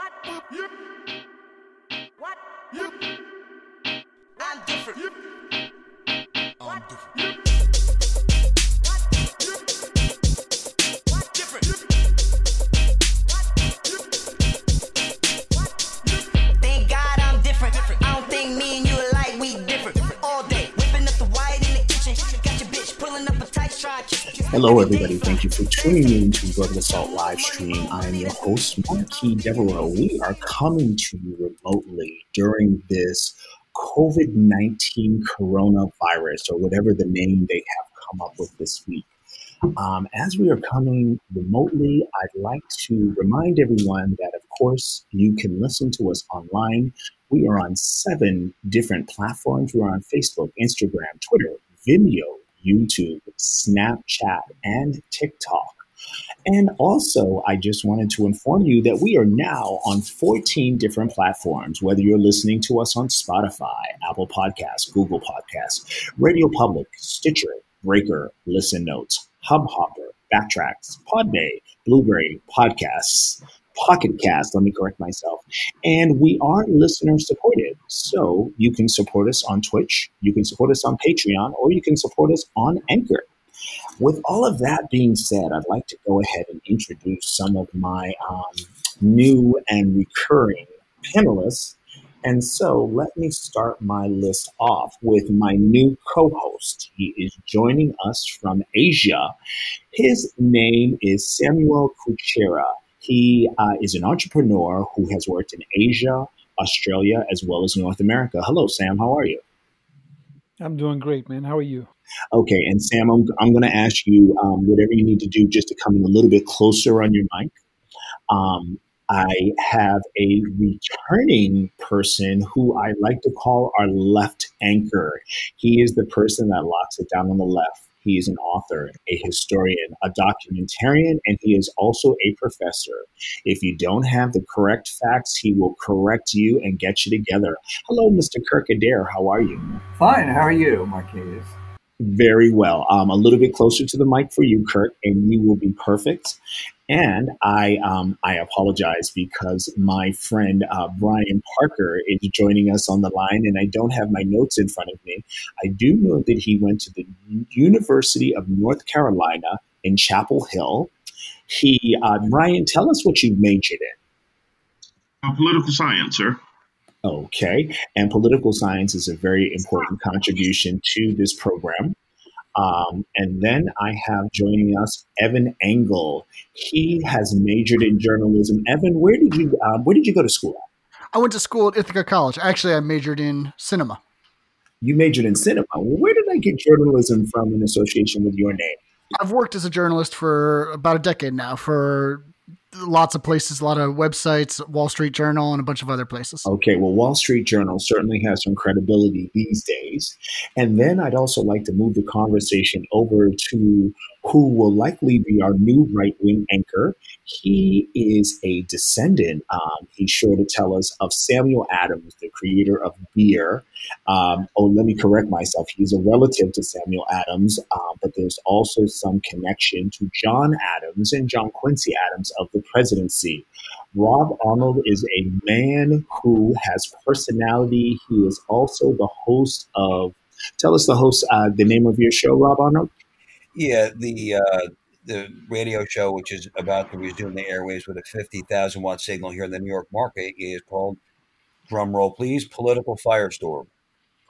What? Yep. What? Yep. I'm different. Yep. I'm different. Hello, everybody. Thank you for tuning in to the Salt live stream. I am your host, Marquis Devereaux. We are coming to you remotely during this COVID 19 coronavirus, or whatever the name they have come up with this week. Um, as we are coming remotely, I'd like to remind everyone that, of course, you can listen to us online. We are on seven different platforms. We're on Facebook, Instagram, Twitter, Vimeo, YouTube, Snapchat, and TikTok. And also, I just wanted to inform you that we are now on 14 different platforms, whether you're listening to us on Spotify, Apple Podcasts, Google Podcasts, Radio Public, Stitcher, Breaker, Listen Notes, Hubhopper, Backtracks, Podbay, Blueberry, Podcasts, Pocket Cast, let me correct myself. And we are listener supported. So you can support us on Twitch, you can support us on Patreon, or you can support us on Anchor. With all of that being said, I'd like to go ahead and introduce some of my um, new and recurring panelists. And so let me start my list off with my new co host. He is joining us from Asia. His name is Samuel Kuchera. He uh, is an entrepreneur who has worked in Asia, Australia, as well as North America. Hello, Sam. How are you? I'm doing great, man. How are you? Okay, and Sam, I'm, I'm going to ask you um, whatever you need to do just to come in a little bit closer on your mic. Um, I have a returning person who I like to call our left anchor. He is the person that locks it down on the left. He is an author, a historian, a documentarian, and he is also a professor. If you don't have the correct facts, he will correct you and get you together. Hello, Mr. Kirk Adair. How are you? Fine. How are you, Marquise? Very well. Um, a little bit closer to the mic for you, Kirk, and you will be perfect. And I, um, I apologize because my friend uh, Brian Parker is joining us on the line, and I don't have my notes in front of me. I do know that he went to the University of North Carolina in Chapel Hill. He, uh, Brian, tell us what you majored in. Uh, political science, sir. Okay, and political science is a very important contribution to this program. Um, and then I have joining us Evan Engel. He has majored in journalism. Evan, where did you um, where did you go to school at? I went to school at Ithaca College. Actually, I majored in cinema. You majored in cinema. Where did I get journalism from in association with your name? I've worked as a journalist for about a decade now for lots of places, a lot of websites, Wall Street Journal, and a bunch of other places. Okay, well, Wall Street Journal certainly has some credibility these days. And then I'd also like to move the conversation over to who will likely be our new right wing anchor. He is a descendant, um, he's sure to tell us, of Samuel Adams, the creator of beer. Um, oh, let me correct myself. He's a relative to Samuel Adams, uh, but there's also some connection to John Adams and John Quincy Adams of the presidency. Rob Arnold is a man who has personality. He is also the host of, tell us the host, uh, the name of your show, Rob Arnold. Yeah, the uh, the radio show, which is about to resume the airways with a fifty thousand watt signal here in the New York market, is called drum roll, please, Political Firestorm.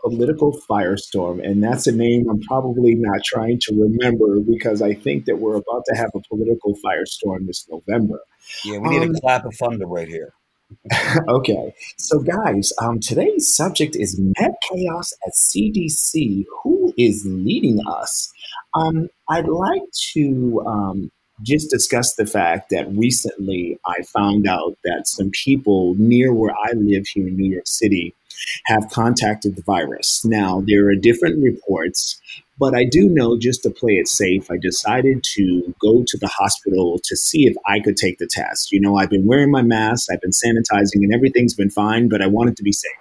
Political Firestorm, and that's a name I'm probably not trying to remember because I think that we're about to have a political firestorm this November. Yeah, we need Um, a clap of thunder right here. okay, so guys, um, today's subject is Mad Chaos at CDC. Who is leading us? Um, I'd like to um, just discuss the fact that recently I found out that some people near where I live here in New York City have contacted the virus. Now, there are different reports, but I do know just to play it safe, I decided to go to the hospital to see if I could take the test. You know, I've been wearing my mask, I've been sanitizing, and everything's been fine, but I wanted to be safe.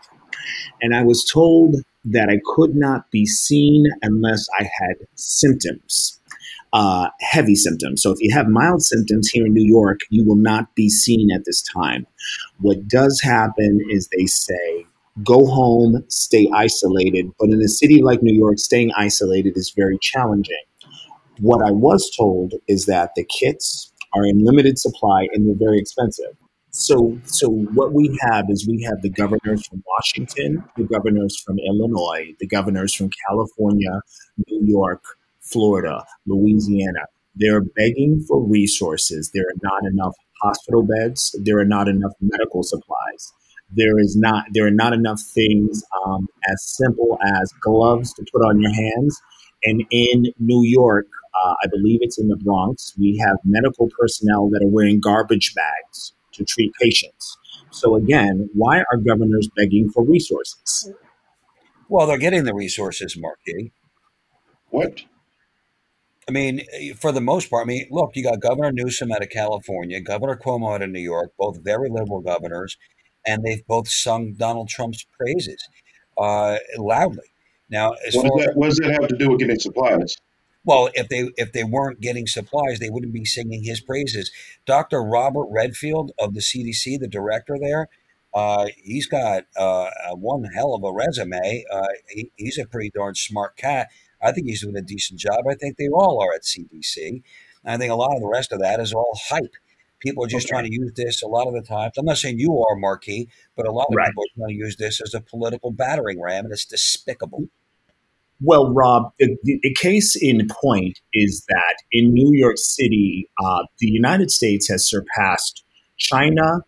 And I was told that I could not be seen unless I had symptoms. uh, heavy symptoms. So if you have mild symptoms here in New York, you will not be seen at this time. What does happen is they say, go home, stay isolated. But in a city like New York, staying isolated is very challenging. What I was told is that the kits are in limited supply and they're very expensive. So, so what we have is we have the governors from Washington, the governors from Illinois, the governors from California, New York, Florida, Louisiana. They're begging for resources. There are not enough hospital beds. There are not enough medical supplies. There is not. There are not enough things um, as simple as gloves to put on your hands. And in New York, uh, I believe it's in the Bronx, we have medical personnel that are wearing garbage bags to treat patients. So again, why are governors begging for resources? Well, they're getting the resources, Marquis. What? I mean, for the most part, I mean, look, you got Governor Newsom out of California, Governor Cuomo out of New York, both very liberal governors, and they've both sung Donald Trump's praises uh, loudly. Now, as What does, that, what does that have to do with getting supplies? well, if they if they weren't getting supplies, they wouldn't be singing his praises. Dr. Robert Redfield of the CDC, the director there, uh, he's got uh, one hell of a resume. Uh, he, he's a pretty darn smart cat. I think he's doing a decent job. I think they all are at CDC. I think a lot of the rest of that is all hype. People are just Okay. trying to use this a lot of the times. I'm not saying you are, Marquis, but a lot of Right. people are trying to use this as a political battering ram, and it's despicable. Well, Rob, the, the, case in point is that in New York City, uh, the United States has surpassed China,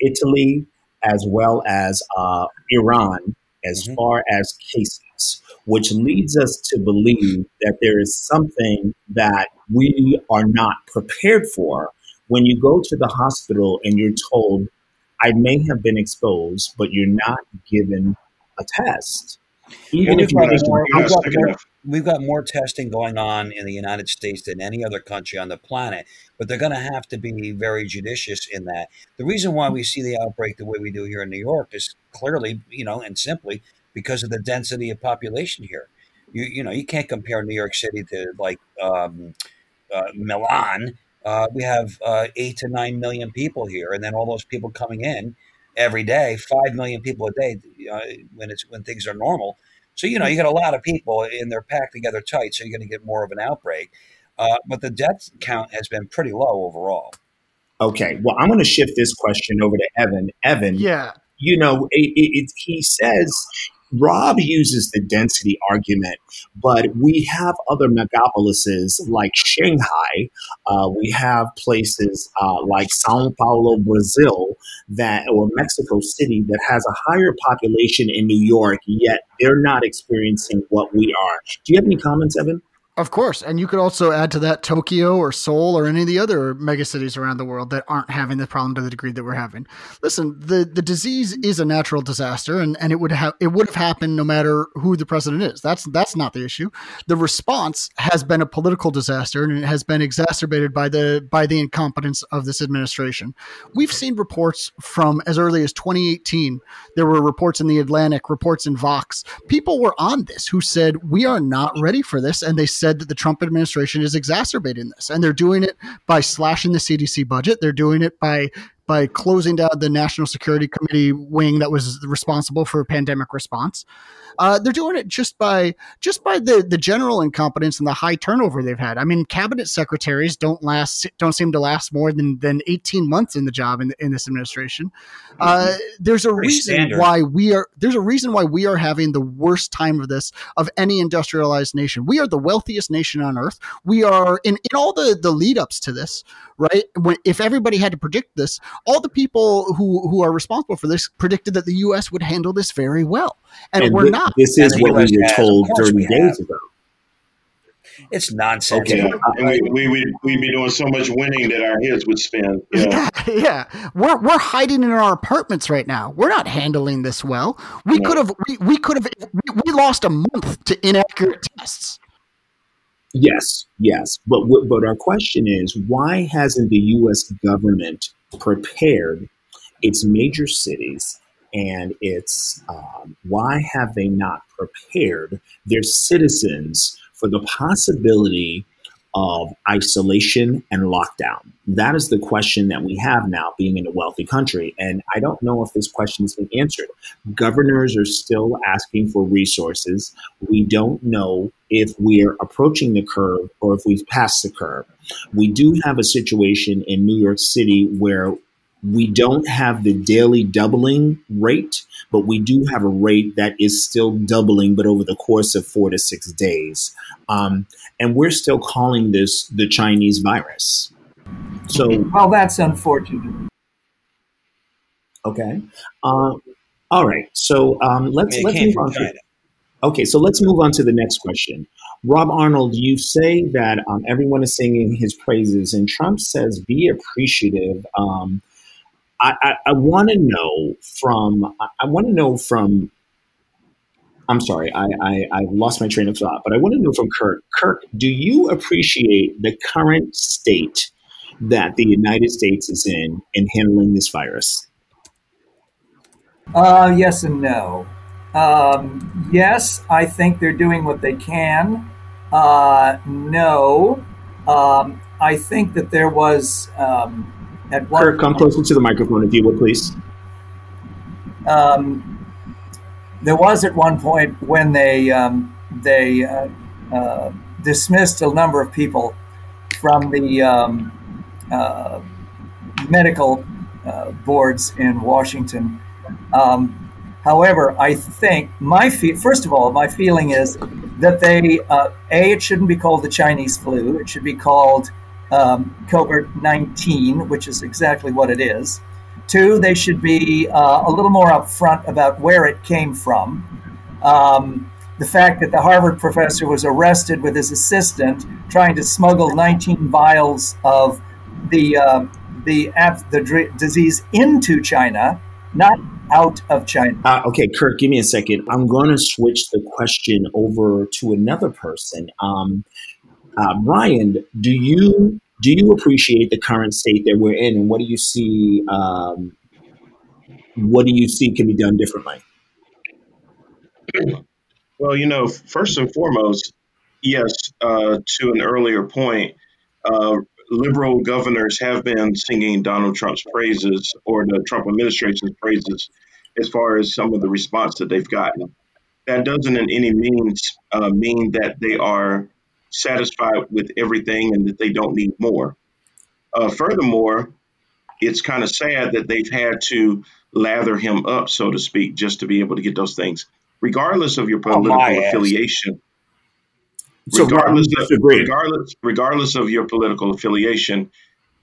Italy, as well as uh, Iran as Mhm. far as cases, which leads us to believe that there is something that we are not prepared for when you go to the hospital and you're told, I may have been exposed, but you're not given a test. Even Well, if you we've got more- we've got more- we've got more testing going on in the United States than any other country on the planet, but they're going to have to be very judicious in that. The reason why we see the outbreak the way we do here in New York is clearly, you know, and simply because of the density of population here. You you know, you can't compare New York City to like um, uh, Milan. Uh, we have uh, eight to nine million people here, and then all those people coming in every day, five million people a day uh, when it's when things are normal. So you know you got a lot of people and they're packed together tight, so you're going to get more of an outbreak. Uh, but the death count has been pretty low overall. Okay, well, I'm going to shift this question over to Evan. Evan, Yeah. you know, it, it, it, he says Rob uses the density argument, but we have other megapolises like Shanghai. Uh, we have places uh, like Sao Paulo, Brazil, that or Mexico City that has a higher population in New York, yet they're not experiencing what we are. Do you have any comments, Evan? Of course. And you could also add to that Tokyo or Seoul or any of the other megacities around the world that aren't having the problem to the degree that we're having. Listen, the, the disease is a natural disaster and, and it would have it would have happened no matter who the president is. That's that's not the issue. The response has been a political disaster and it has been exacerbated by the by the incompetence of this administration. We've seen reports from as early as 2018. There were reports in the Atlantic, reports in Vox. People were on this who said we are not ready for this and they said that the Trump administration is exacerbating this, and they're doing it by slashing the CDC budget. They're doing it by by closing down the National Security Committee wing that was responsible for pandemic response. Uh, they're doing it just by just by the the general incompetence and the high turnover they've had. I mean, cabinet secretaries don't last don't seem to last more than than eighteen months in the job in, in this administration. Uh, there's a Pretty reason standard. why we are there's a reason why we are having the worst time of this of any industrialized nation. We are the wealthiest nation on earth. We are in in all the the lead ups to this, right? When if everybody had to predict this, all the people who who are responsible for this predicted that the U.S. would handle this very well, and, we're thi- not. This is what we were told course 30 days ago. It's nonsense. Okay. Yeah. And we, we, we, we'd be doing so much winning that our heads would spin. Yeah. Yeah, yeah. We're we're hiding in our apartments right now. We're not handling this well. We No. could have we, we could have we, we lost a month to inaccurate tests. Yes, yes. But but our question is, why hasn't the U.S. government prepared its major cities and its um, why have they not prepared their citizens for the possibility of isolation and lockdown? That is the question that we have now, being in a wealthy country. And I don't know if this question has been answered. Governors are still asking for resources. We don't know if we're approaching the curve or if we've passed the curve. We do have a situation in New York City where we don't have the daily doubling rate, but we do have a rate that is still doubling, but over the course of four to six days. Um, and we're still calling this the Chinese virus. So, well, that's unfortunate. Okay. Uh, all right. So um, let's I mean, let's move on. To, okay. So let's move on to the next question. Rob Arnold, you say that um, everyone is singing his praises, and Trump says be appreciative. Um, I, I, I want to know from I, want to know from I'm sorry, I, I, I lost my train of thought, but I want to know from Kirk. Kirk, do you appreciate the current state that the United States is in in handling this virus? Uh, yes and no. Um, yes, I think they're doing what they can. Uh, no, um, I think that there was um, at one Kirk, come closer to the microphone if you would, please. um, there was at one point when they um, they uh, uh, dismissed a number of people from the um, uh, medical uh, boards in Washington. Um, however, I think my fe- first of all, my feeling is that they uh, a it shouldn't be called the Chinese flu. It should be called um, COVID nineteen, which is exactly what it is. Two, they should be uh, a little more upfront about where it came from. Um, the fact that the Harvard professor was arrested with his assistant trying to smuggle 19 vials of the uh, the the disease into China, not out of China. Uh, okay, Kirk, give me a second. I'm going to switch the question over to another person. Um, uh, Ryan, do you do you appreciate the current state that we're in, and what do you see? Um, what do you see can be done differently? Well, you know, first and foremost, yes, uh, to an earlier point, uh, liberal governors have been singing Donald Trump's praises or the Trump administration's praises as far as some of the response that they've gotten. That doesn't in any means uh, mean that they are satisfied with everything and that they don't need more. Uh, furthermore, it's kind of sad that they've had to lather him up, so to speak, just to be able to get those things, regardless of your Oh, political ass. affiliation. So, regardless, of, regardless, regardless of your political affiliation,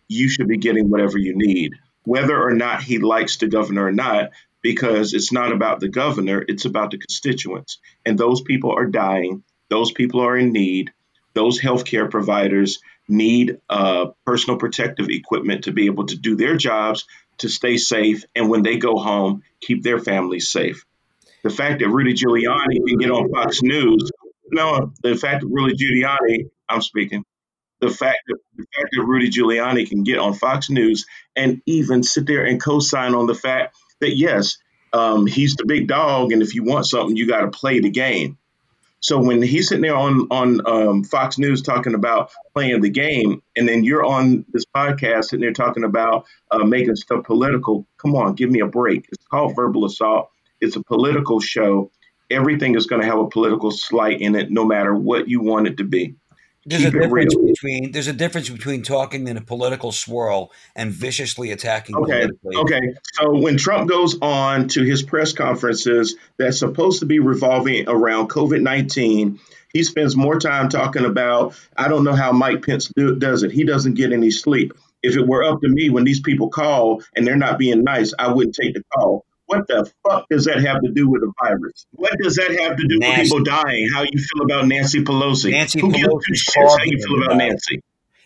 you should be getting whatever you need, whether or not he likes the governor or not, because it's not about the governor, it's about the constituents. And those people are dying, those people are in need, those healthcare providers need uh, personal protective equipment to be able to do their jobs, to stay safe, and when they go home, keep their families safe. The fact that Rudy Giuliani can get on Fox News, no, the fact that Rudy Giuliani, I'm speaking, the fact that the fact that Rudy Giuliani can get on Fox News and even sit there and co-sign on the fact that yes, um, he's the big dog, and if you want something, you got to play the game. So when he's sitting there on on um, Fox News talking about playing the game, and then you're on this podcast sitting there talking about uh, making stuff political, come on, give me a break. It's called verbal assault. It's a political show. Everything is going to have a political slight in it, no matter what you want it to be. There's a difference between there's a difference between talking in a political swirl and viciously attacking Okay. Okay. So when Trump goes on to his press conferences that's supposed to be revolving around COVID 19, he spends more time talking about, I don't know how Mike Pence do, does it. He doesn't get any sleep. If it were up to me, when these people call and they're not being nice, I wouldn't take the call. What the fuck does that have to do with the virus? What does that have to do Nasty. with people dying? How you feel about Nancy Pelosi? Nancy Who gives two shits how you feel about. Nancy?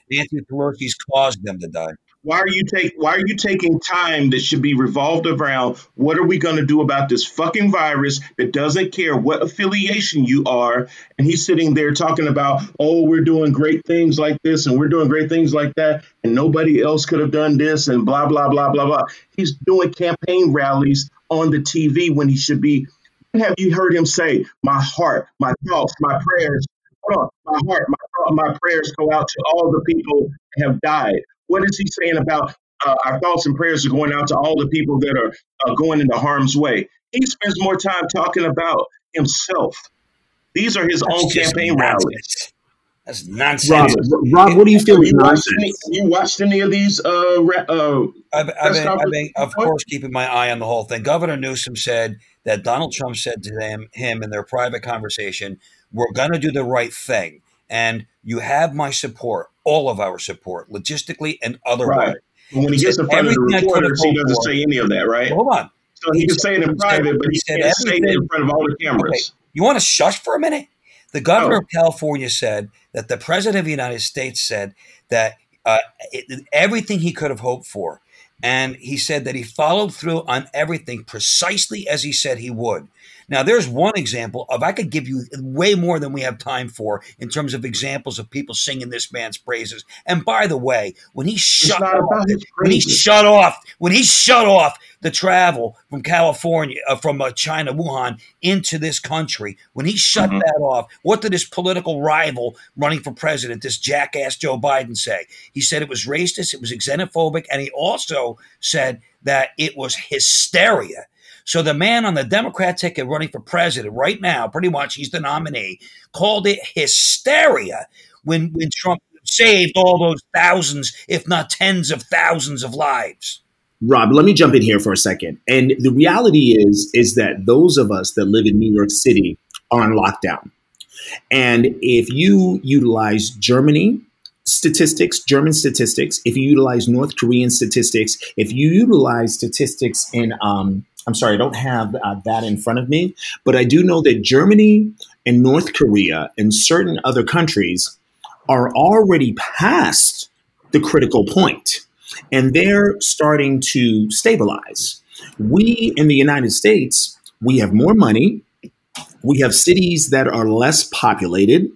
Nancy Pelosi's caused them to die. Why are you take why are you taking time that should be revolved around what are we going to do about this fucking virus that doesn't care what affiliation you are and he's sitting there talking about oh we're doing great things like this and we're doing great things like that and nobody else could have done this and blah blah blah blah blah he's doing campaign rallies on the TV when he should be have you heard him say my heart my thoughts my prayers hold on. My heart, my my prayers go out to all the people that have died. What is he saying about uh, our thoughts and prayers are going out to all the people that are uh, going into harm's way? He spends more time talking about himself. These are his That's own just campaign rallies. That's nonsense. Rob, Rob, what do you feel is you watched any, you watched any of these? Uh, ra- uh, I've, I've, been, I've been, of before? course, keeping my eye on the whole thing. Governor Newsom said that Donald Trump said to them, him in their private conversation, "We're going to do the right thing, and you have my support, all of our support, logistically and otherwise." Right. But when he He gets in front of the everything I could have reporters, he doesn't say any of that, right? Hold on. So he He can said- say it in private, but he he said can't say it in front of all the cameras. Okay, you want to shush for a minute? The governor Oh. of California said that the president of the United States said that uh, it, everything he could have hoped for. And he said that he followed through on everything precisely as he said he would. Now, there's one example of I could give you way more than we have time for in terms of examples of people singing this man's praises. And by the way, when he shut off, when he shut off, when he shut off the travel from California, uh, from uh, China, Wuhan, into this country, when he shut Mhm. that off, what did his political rival running for president, this jackass Joe Biden, say? He said it was racist, it was xenophobic, and he also said that it was hysteria. So the man on the Democrat ticket running for president right now, pretty much he's the nominee, called it hysteria when, when Trump saved all those thousands, if not tens of thousands of lives. Rob, let me jump in here for a second. And the reality is, is that those of us that live in New York City are on lockdown. And if you utilize Germany statistics, German statistics, if you utilize North Korean statistics, if you utilize statistics in, um, I'm sorry, I don't have uh, that in front of me, but I do know that Germany and North Korea and certain other countries are already past the critical point and they're starting to stabilize. We in the United States, we have more money, we have cities that are less populated,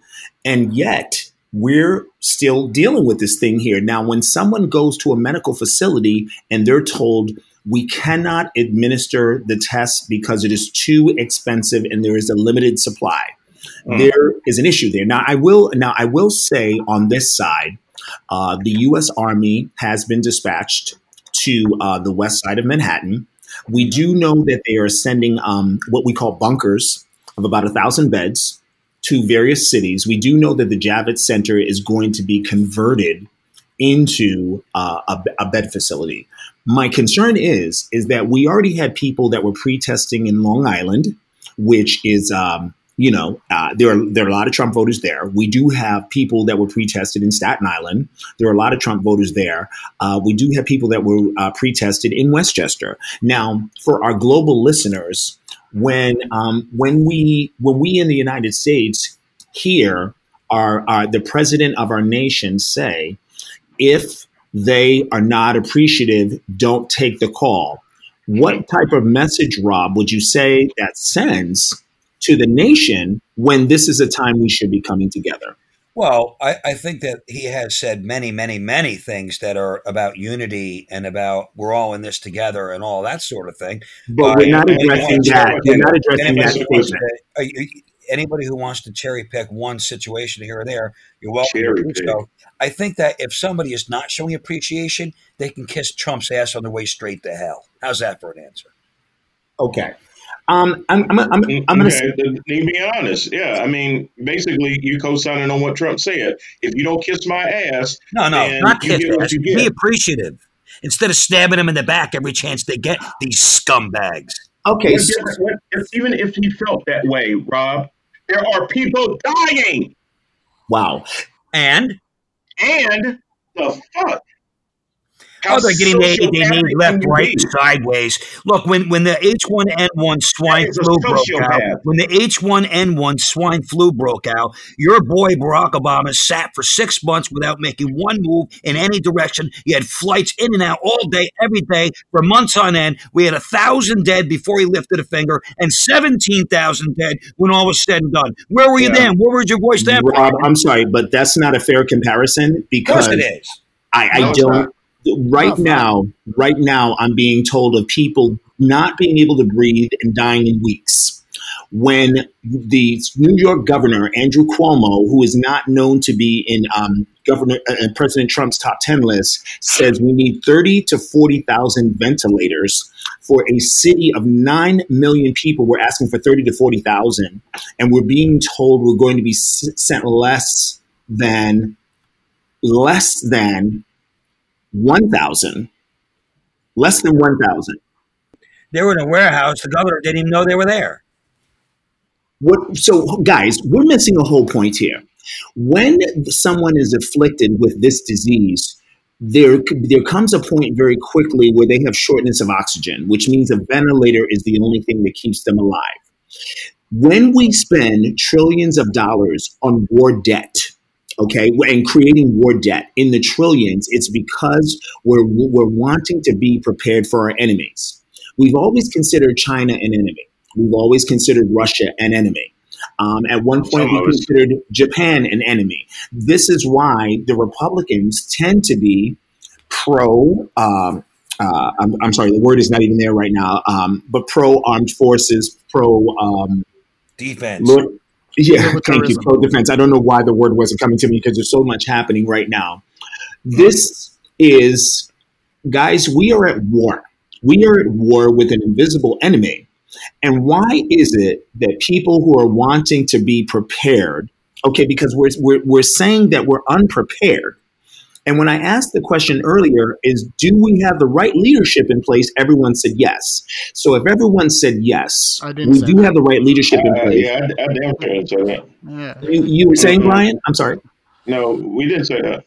and yet we're still dealing with this thing here. Now, when someone goes to a medical facility and they're told, we cannot administer the test because it is too expensive and there is a limited supply. Mm. There is an issue there. Now, I will now I will say on this side, uh, the U.S. Army has been dispatched to uh, the west side of Manhattan. We do know that they are sending um, what we call bunkers of about a thousand beds to various cities. We do know that the Javits Center is going to be converted into uh, a, a bed facility. My concern is is that we already had people that were pre-testing in Long Island, which is um, you know uh, there are there are a lot of Trump voters there. We do have people that were pre-tested in Staten Island. There are a lot of Trump voters there. Uh, we do have people that were uh, pre-tested in Westchester. Now, for our global listeners, when um, when we when we in the United States our, our the president of our nation say, if they are not appreciative, don't take the call. What type of message, Rob, would you say that sends to the nation when this is a time we should be coming together? Well, I, I think that he has said many, many, many things that are about unity and about we're all in this together and all that sort of thing. But we're not Uh, addressing that. We're not addressing that who wants statement. to- you- Anybody who wants to cherry pick one situation here or there, you're welcome Cherry to do so. I think that if somebody is not showing appreciation, they can kiss Trump's ass on their way straight to hell. How's that for an answer? Okay. Um, I'm, I'm, I'm, I'm going to okay, to be honest, yeah. I mean, basically, you co-signing on what Trump said. If you don't kiss my ass, No, no, not kiss get ass. Be appreciative instead of stabbing him in the back every chance they get. These scumbags. okay. What So, what- if- even if he felt that way, Rob, there are people dying, wow. And and the fuck. Oh, they're getting they, they sociopathic need left, right, be? sideways. Look, when when the H1N1 swine That is a flu broke out, when the H1N1 swine flu broke out, your boy Barack Obama sat for six months without making one move in any direction. You had flights in and out all day, every day, for months on end. We had a thousand dead before he lifted a finger, and seventeen thousand dead when all was said and done. Where were you Yeah. then? Where was your voice then? Rob, I'm sorry, but that's not a fair comparison Of because course it is. I, I No, don't. Right No, now, right now, I'm being told of people not being able to breathe and dying in weeks. when the New York governor, Andrew Cuomo, who is not known to be in um, Governor uh, President Trump's top 10 list, says we need 30 to 40,000 ventilators for a city of 9 million people. We're asking for 30 to 40,000, and we're being told we're going to be sent less than less than 1,000. Less than 1,000. They were in a warehouse. The governor didn't even know they were there. What, so, guys, we're missing a whole point here. When someone is afflicted with this disease, there, there comes a point very quickly where they have shortness of oxygen, which means a ventilator is the only thing that keeps them alive. When we spend trillions of dollars on war debt, okay, and creating war debt in the trillions, it's because we're, we're wanting to be prepared for our enemies. We've always considered China an enemy. We've always considered Russia an enemy. Um, at one point, we considered Japan an enemy. This is why the Republicans tend to be pro. Um, uh, I'm, I'm, sorry, the word is not even there right now. Um, but pro armed forces, pro um, defense. Lord, yeah, thank you. Pro defense. I don't know why the word wasn't coming to me because there's so much happening right now. This is, guys, we are at war. We are at war with an invisible enemy. And why is it that people who are wanting to be prepared, okay, because we're, we're, we're saying that we're unprepared. And when I asked the question earlier, is do we have the right leadership in place? Everyone said yes. So if everyone said yes, we do that. have the right leadership in place. Uh, yeah, I, I definitely say that. Yeah. You, you were saying, Brian? I'm sorry. No, we didn't say that.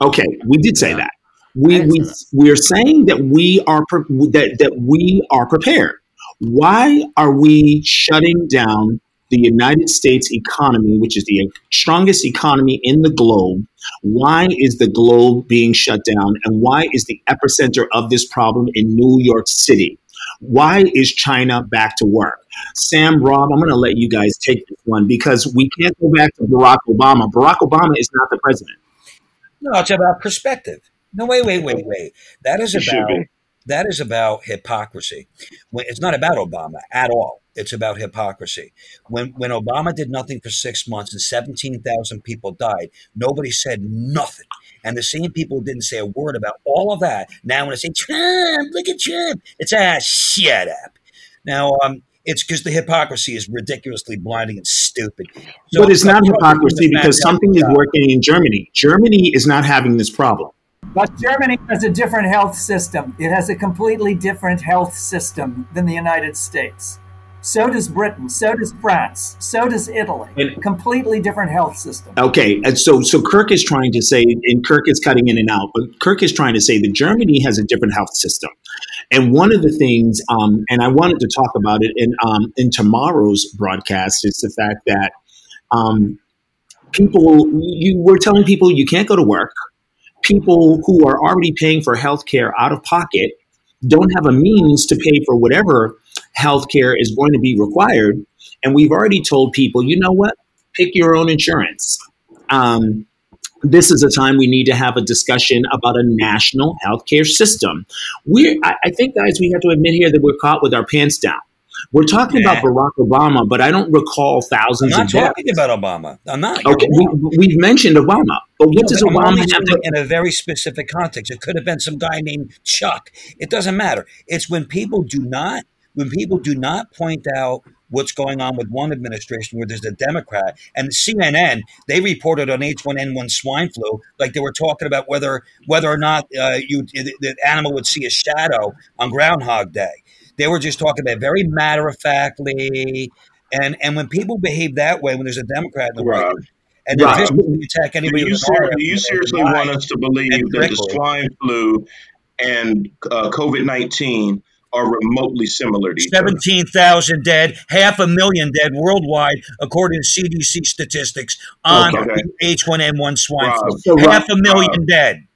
Okay, we did say yeah. that. We we we are saying that we are pre- that that we are prepared. Why are we shutting down the United States economy, which is the strongest economy in the globe? Why is the globe being shut down? And why is the epicenter of this problem in New York City? Why is China back to work? Sam, Rob, I'm going to let you guys take this one because we can't go back to Barack Obama. Barack Obama is not the president. No, it's about perspective. No, wait, wait, wait, wait. That is about that is about hypocrisy. It's not about Obama at all. It's about hypocrisy. When when Obama did nothing for six months and seventeen thousand people died, nobody said nothing. And the same people didn't say a word about all of that. Now when I say Trump, look at Trump, it's ah shut up. Now um, it's because the hypocrisy is ridiculously blinding and stupid. So but it's not hypocrisy because something is working in Germany. Germany is not having this problem. But Germany has a different health system. It has a completely different health system than the United States. So does Britain. So does France. So does Italy. And, completely different health system. Okay, and so so Kirk is trying to say, and Kirk is cutting in and out, but Kirk is trying to say that Germany has a different health system. And one of the things, um, and I wanted to talk about it in um, in tomorrow's broadcast, is the fact that um, people, you were telling people you can't go to work people who are already paying for health care out of pocket don't have a means to pay for whatever healthcare is going to be required. And we've already told people, you know what? Pick your own insurance. Um, this is a time we need to have a discussion about a national healthcare system. We, I, I think, guys, we have to admit here that we're caught with our pants down. We're talking yeah. about Barack Obama, but I don't recall thousands. I'm not talking about Obama. I'm not. Okay, we, have mentioned Obama, but what does Obama have to? In a very specific context, it could have been some guy named Chuck. It doesn't matter. It's when people do not when people do not point out what's going on with one administration where there's a Democrat and CNN they reported on H1N1 swine flu like they were talking about whether whether or not uh, you the animal would see a shadow on Groundhog Day. They were just talking about very matter of factly. And and when people behave that way, when there's a Democrat in the right. And right. attack anybody. Do you, ser- do you seriously want us to believe that the swine flu and uh, COVID nineteen are remotely similar to 17,000 dead, half a million dead worldwide, according to CDC statistics on okay. H1N1 swine flu. So half a million Rob, dead.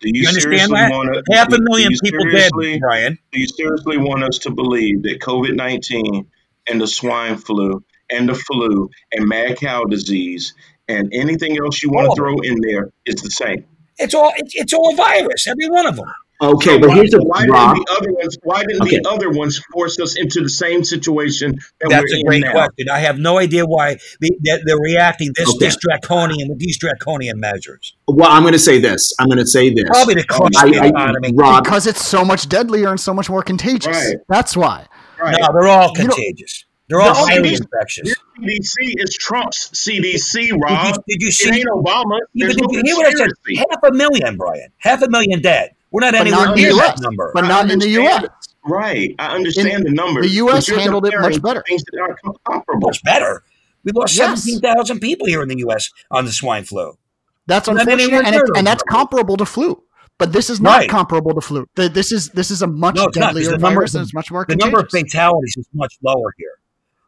Do you, you understand that? Wanna, Half a million people dead, Brian. Do you seriously want us to believe that COVID 19 and the swine flu and the flu and mad cow disease and anything else you want to oh. throw in there is the same? It's all it's, it's all a virus, every one of them. Okay, So but why, here's the why Rob. didn't the other ones? Why didn't Okay. the other ones force us into the same situation that That's we're in now That's a in great now? question. I have no idea why they, they're, they're reacting this Okay. this draconian with these draconian measures. Well, I'm going to say this. I'm going to say this. Probably to crush I, the I, economy. Rob, because it's so much deadlier and so much more contagious. Right. That's why. Right. No, they're all You know- contagious. They're all No, highly it is- infectious. CDC is Trump's CDC, Did you, Rob. did you see? It see? ain't Obama. Yeah, There's no you hear what I said? conspiracy. Half a million, Brian. Half a million dead. We're not anywhere not in the near US. that number. But not in the. U.S. Right. I understand the numbers. the US handled it much better. Things that are comparable. Much better. We lost Yes. 17,000 people here in the U.S. on the swine flu. That's Not unfortunate, and, it, and that's comparable to flu. But this is not Right. comparable to flu. The- This is this is a much No, it's not, the number virus of- and it's much more The contagious. number of fatalities is much lower here.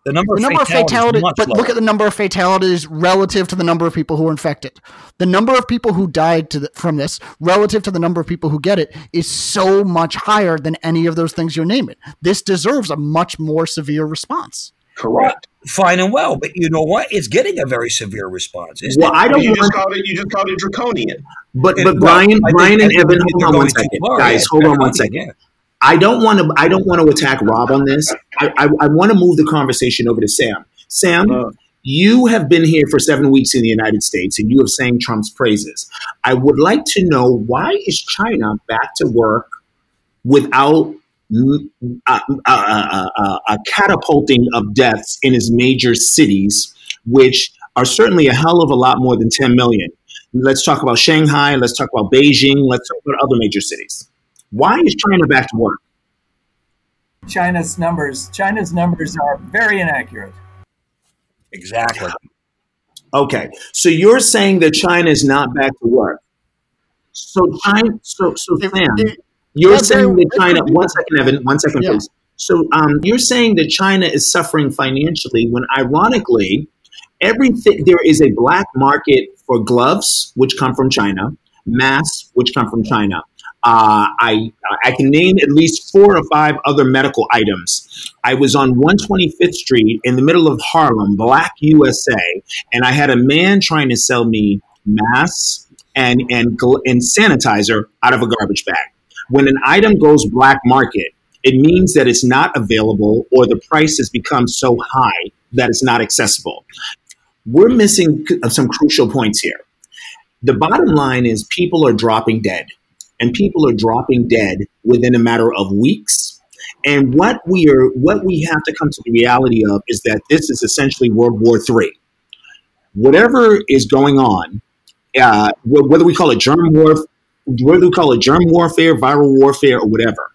The number, the of, number of fatalities fatalities, is much but lower. look at the number of fatalities relative to the number of people who are infected. The number of people who died to the, from this relative to the number of people who get it is so much higher than any of those things you name it. This deserves a much more severe response. Correct. Fine and well, but you know what? It's getting a very severe response. Isn't well, it? I don't You just called it. You just called it draconian. but It- but Brian, Brian and Evan, hold on going one too second, far. guys. Hold on one draconian, second. I don't want to. I don't want to attack Rob on this. I, I, I want to move the conversation over to Sam. Sam, Uh. you have been here for seven weeks in the United States, and you have sang Trump's praises. I would like to know why is China back to work without uh, uh, uh, a catapulting of deaths in its major cities, which are certainly a hell of a lot more than 10 million. Let's talk about Shanghai. Let's talk about Beijing. Let's talk about other major cities. Why is China back to work? China's numbers. China's numbers are very inaccurate. Exactly. Okay, so you're saying that China is not back to work. So China, so so It- Sam, it- you're yeah, saying that China. One second, Evan. One second, Yeah. please. So um, you're saying that China is suffering financially when, ironically, everything there is a black market for gloves, which come from China, masks, which come from China. Uh, I I can name at least four or five other medical items. I was on 125th Street in the middle of Harlem, Black USA, and I had a man trying to sell me masks and and and sanitizer out of a garbage bag. When an item goes black market, it means that it's not available or the price has become so high that it's not accessible. We're missing some crucial points here. The bottom line is people are dropping dead, and people are dropping dead within a matter of weeks. And what we are, what we have to come to the reality of is that this is essentially World War III. Whatever is going on, uh, whether we call it germ war, whether we call it germ warfare, viral warfare, or whatever,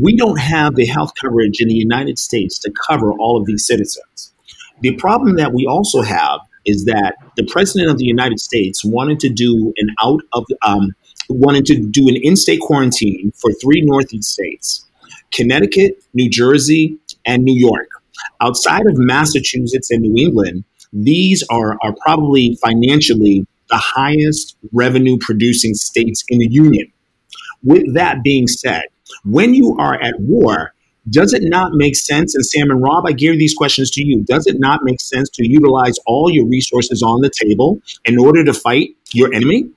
we don't have the health coverage in the United States to cover all of these citizens. The problem that we also have is that the president of the United States wanted to do an out of um, wanted to do an in-state quarantine for three northeast states: Connecticut, New Jersey, and New York. Outside of Massachusetts and New England, these are are probably financially the highest revenue producing states in the union. With that being said, when you are at war, does it not make sense? And Sam and Rob, I gear these questions to you. Does it not make sense to utilize all your resources on the table in order to fight your enemy?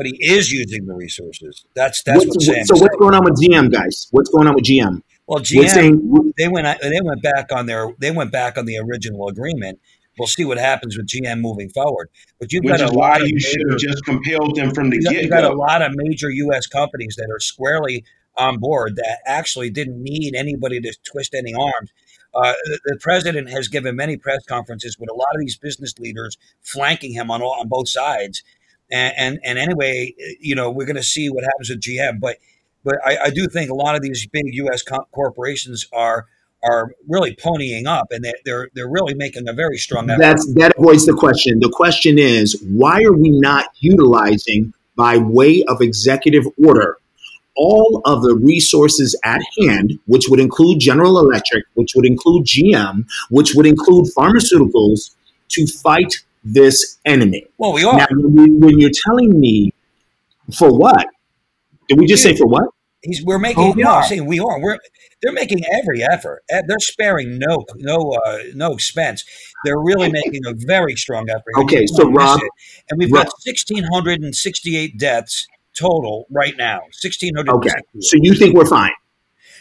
But he is using the resources. That's that's What's- what Sam so what's going on with GM, guys? What's going on with GM? Well, GM saying they went they went back on their they went back on the original agreement. We'll see what happens with GM moving forward. But you've Which got is a why lot of you should have major- just compelled them from the you got, you get got a lot of major U.S. companies that are squarely on board that actually didn't need anybody to twist any arms. Uh, the, the president has given many press conferences with a lot of these business leaders flanking him on all, on both sides. And, and and anyway, you know, we're going to see what happens with GM. But but I, I do think a lot of these big U.S. co- corporations are are really ponying up, and they're they're, they're really making a very strong effort. That's that avoids the question. The question is, why are we not utilizing by way of executive order all of the resources at hand, which would include General Electric, which would include GM, which would include pharmaceuticals, to fight this enemy? well, we are. Now, when, you- when you're telling me for what? Did we just say for what? He's we're making. Oh, we no, I'm are. saying we are. We're they're making every effort. Eh, They're sparing no no uh, no expense. They're really making a very strong effort. Okay, so don't Rob- and we've Rob- got sixteen hundred and sixty eight deaths total right now. Sixteen hundred. Okay. So you think we're fine?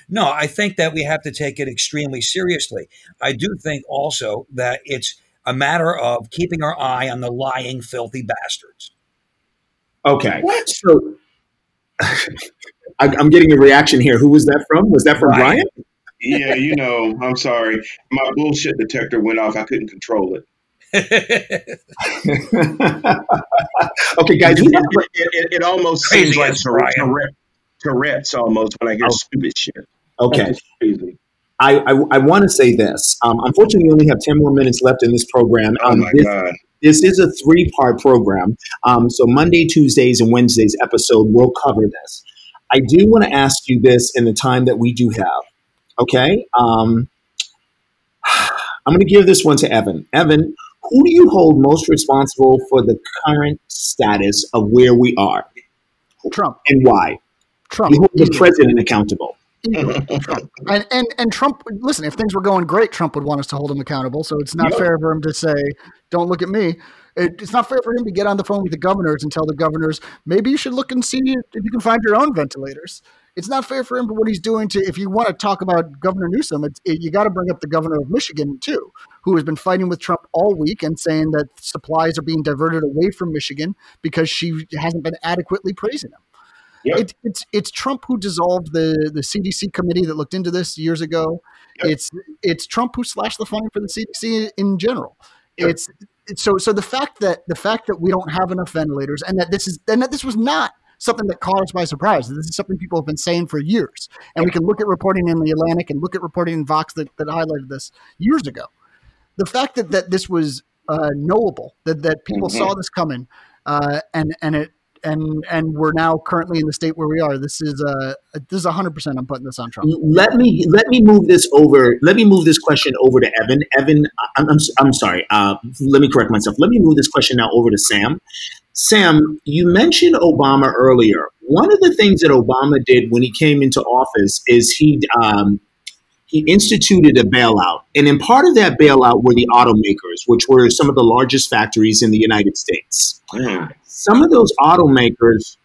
No, I think that we have to take it extremely seriously. I do think also that it's a matter of keeping our eye on the lying, filthy bastards. Okay. So I, I'm getting a reaction here. Who was that from? Was that from Brian. Brian? Yeah, you know, I'm sorry. My bullshit detector went off. I couldn't control it. okay, guys. We It, it, it, it almost seems like as Tourette, Brian. Tourette, Tourette's almost when I hear Oh. stupid shit. okay. That's crazy. I, I, I want to say this. Um, unfortunately, we only have 10 more minutes left in this program. Oh Um, my this, God. this is a three part program. Um, so, Monday, Tuesdays, and Wednesdays episode will cover this. I do want to ask you this in the time that we do have. Okay. Um, I'm going to give this one to Evan. Evan, who do you hold most responsible for the current status of where we are Trump. and why? Trump. You hold the president accountable. And, and and Trump, listen, if things were going great, Trump would want us to hold him accountable. So it's not Yeah. fair for him to say, "Don't look at me." It, it's not fair for him to get on the phone with the governors and tell the governors, "Maybe you should look and see if you can find your own ventilators." It's not fair for him for what he's doing to. If you want to talk about Governor Newsom, it's, it, you got to bring up the governor of Michigan too, who has been fighting with Trump all week and saying that supplies are being diverted away from Michigan because she hasn't been adequately praising him. Yep. It, it's it's Trump who dissolved the the CDC committee that looked into this years ago. Yep. It's it's Trump who slashed the funding for the CDC in general. Yep. It's, it's so so the fact that the fact that we don't have enough ventilators and that this is and that this was not something that caught us by surprise. This is something people have been saying for years, and we can look at reporting in the Atlantic and look at reporting in Vox that, that highlighted this years ago. The fact that that this was uh, knowable, that that people Mhm. saw this coming, uh, and and it and and we're now currently in the state where we are. This is uh this is hundred percent. I'm putting this on Trump. let me let me move this over. Let me move this question over to Evan. Evan, I'm, I'm, I'm sorry. Uh, let me correct myself. Let me move this question now over to Sam. Sam, you mentioned Obama earlier. One of the things that Obama did when he came into office is he um, he instituted a bailout, and in part of that bailout were the automakers, which were some of the largest factories in the United States. Mm. Some of those automakers.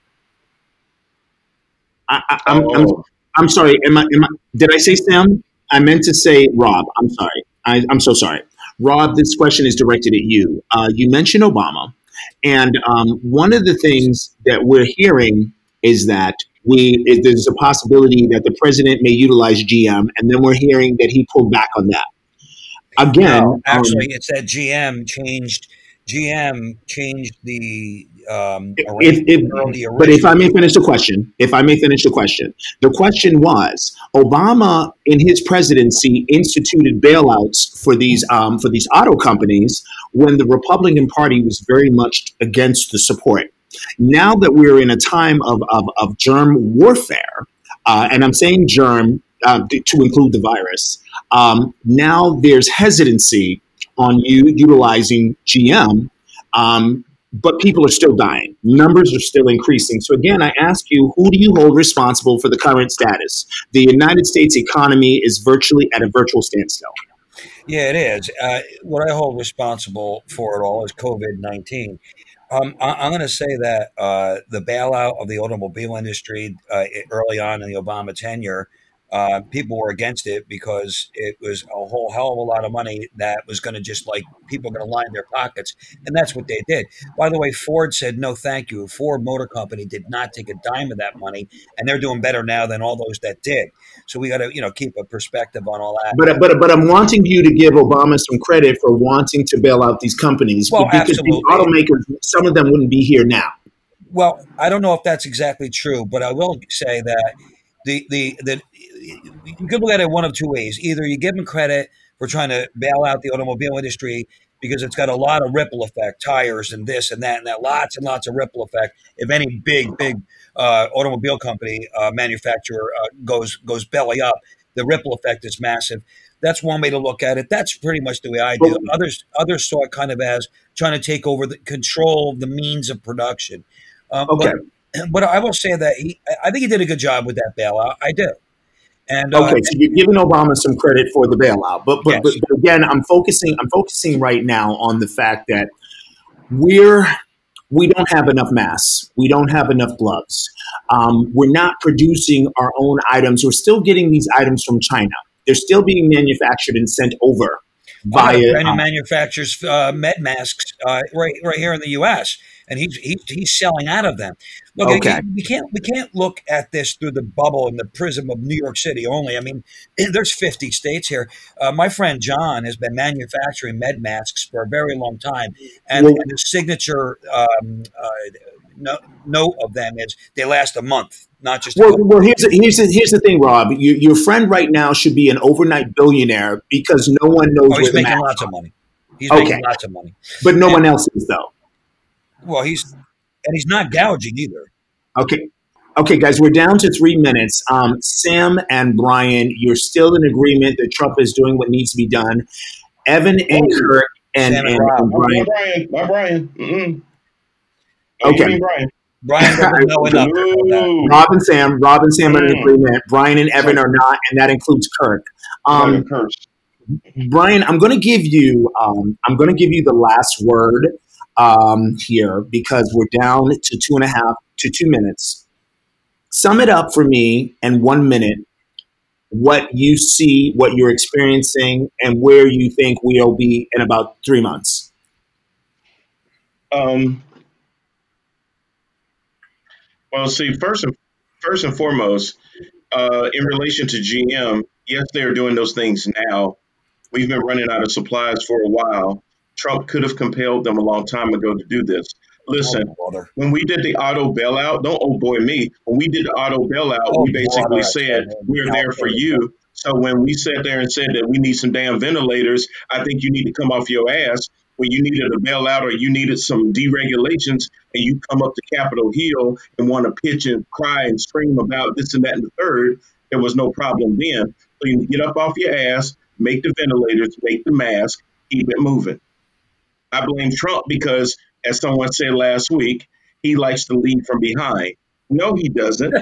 I, I, I'm, I'm Oh, I'm sorry. Am I, am I, did I say Sam? I meant to say Rob. I'm sorry. I, I'm so sorry. Rob, this question is directed at you. Uh, you mentioned Obama. And um, one of the things that we're hearing is that we there's a possibility that the president may utilize GM, and then we're hearing that he pulled back on that. Again, No, um, actually, it's that GM changed. GM changed the um, if, if, but if I may finish the question, if I may finish the question, the question was Obama in his presidency instituted bailouts for these um, for these auto companies when the Republican Party was very much against the support. Now that we're in a time of of, of germ warfare, uh, and I'm saying germ uh, to include the virus, um, now there's hesitancy on you utilizing GM. Um, but people are still dying. Numbers are still increasing. So again, I ask you, who do you hold responsible for the current status? The United States economy is virtually at a virtual standstill. Yeah, it is. Uh, what I hold responsible for it all is COVID 19. Um, I, I'm going to say that uh, the bailout of the automobile industry uh, early on in the Obama tenure, uh, people were against it because it was a whole hell of a lot of money that was going to just like people going to line their pockets. And that's what they did. By the way, Ford said no, thank you. Ford Motor Company did not take a dime of that money, and they're doing better now than all those that did. So we got to, you know, keep a perspective on all that. But but but I'm wanting you to give Obama some credit for wanting to bail out these companies Well, because these absolutely. automakers, some of them wouldn't be here now. Well, I don't know if that's exactly true, but I will say that the the the you could look at it one of two ways. Either you give them credit for trying to bail out the automobile industry because it's got a lot of ripple effect, tires and this and that and that, lots and lots of ripple effect. If any big big uh, automobile company uh, manufacturer uh, goes goes belly up, the ripple effect is massive. That's one way to look at it. That's pretty much the way I do. Others others saw it kind of as trying to take over the control of the means of production. Um, Okay. But, but I will say that he, I think he did a good job with that bailout. I do. And uh, Okay, so you're giving Obama some credit for the bailout, but but, but Yes. but again, I'm focusing I'm focusing right now on the fact that we're we don't have enough masks. We don't have enough gloves. Um, we're not producing our own items. We're still getting these items from China. They're still being manufactured and sent over via. Brand um, manufactures uh, med masks uh, right right here in the U.S. and he's he's, he's selling out of them. Look, Okay. we can't we can't look at this through the bubble and the prism of New York City only. I mean, there's 50 states here. Uh, my friend John has been manufacturing med masks for a very long time, and, Well- and the signature um, uh, no, note of them is they last a month, not just. Well, well here's, the, here's, the, here's the thing, Rob. You, your friend right now should be an overnight billionaire because no one knows oh, he's making lots of money. He's Okay. making lots of money. but no one else is, though. Well, he's and he's not gouging either. Okay. Okay, guys, we're down to three minutes. Um, Sam and Brian, you're still in agreement that Trump is doing what needs to be done. Evan and Kirk and, Sam and and, Rob. and My Brian. Brian, my Brian. Mm-mm. Oh, Okay. Brian. Brian doesn't know enough. to know that. No. Rob and Sam, Rob and Sam are in Mm. agreement. Brian and Evan are not, and that includes Kirk. Um. Brian, I'm going to give you, um, I'm going to give you the last word um, here because we're down to two and a half to two minutes. Sum it up for me in one minute. What you see, what you're experiencing, and where you think we'll be in about three months. Um, well, see, first and first and foremost, uh, in relation to GM, yes, they are doing those things now. We've been running out of supplies for a while. Trump could have compelled them a long time ago to do this. Listen, Oh, when we did the auto bailout, don't oh boy me. When we did the auto bailout, Oh, we basically said we're there for you. So when we sat there and said that we need some damn ventilators, I think you need to come off your ass. When you needed a bailout or you needed some deregulations, and you come up to Capitol Hill and want to pitch and cry and scream about this and that and the third, there was no problem then. So you get up off your ass, make the ventilators, make the mask, keep it moving. I blame Trump because, as someone said last week, he likes to lead from behind. No, he doesn't.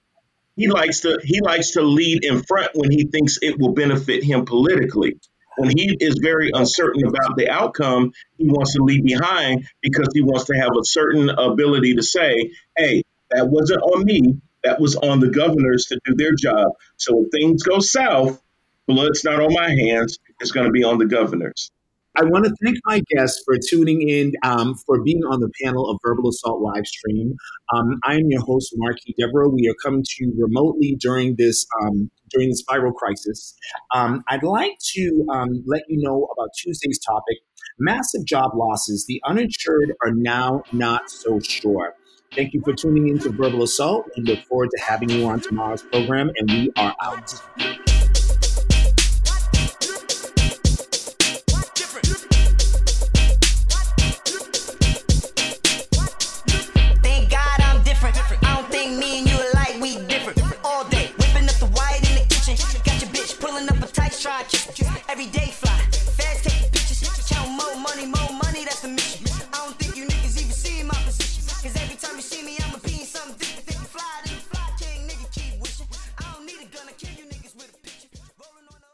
he likes to he likes to lead in front when he thinks it will benefit him politically. When he is very uncertain about the outcome, he wants to lead behind because he wants to have a certain ability to say, "Hey, that wasn't on me. That was on the governors to do their job. So if things go south, blood's not on my hands. It's going to be on the governors." I want to thank my guests for tuning in, um, for being on the panel of Verbal Assault live stream. Um, I am your host, Marquis Devereaux. We are coming to you remotely during this um, during this viral crisis. Um, I'd like to um, let you know about Tuesday's topic: massive job losses. The uninsured are now not so sure. Thank you for tuning in to Verbal Assault. We look forward to having you on tomorrow's program, and we are out.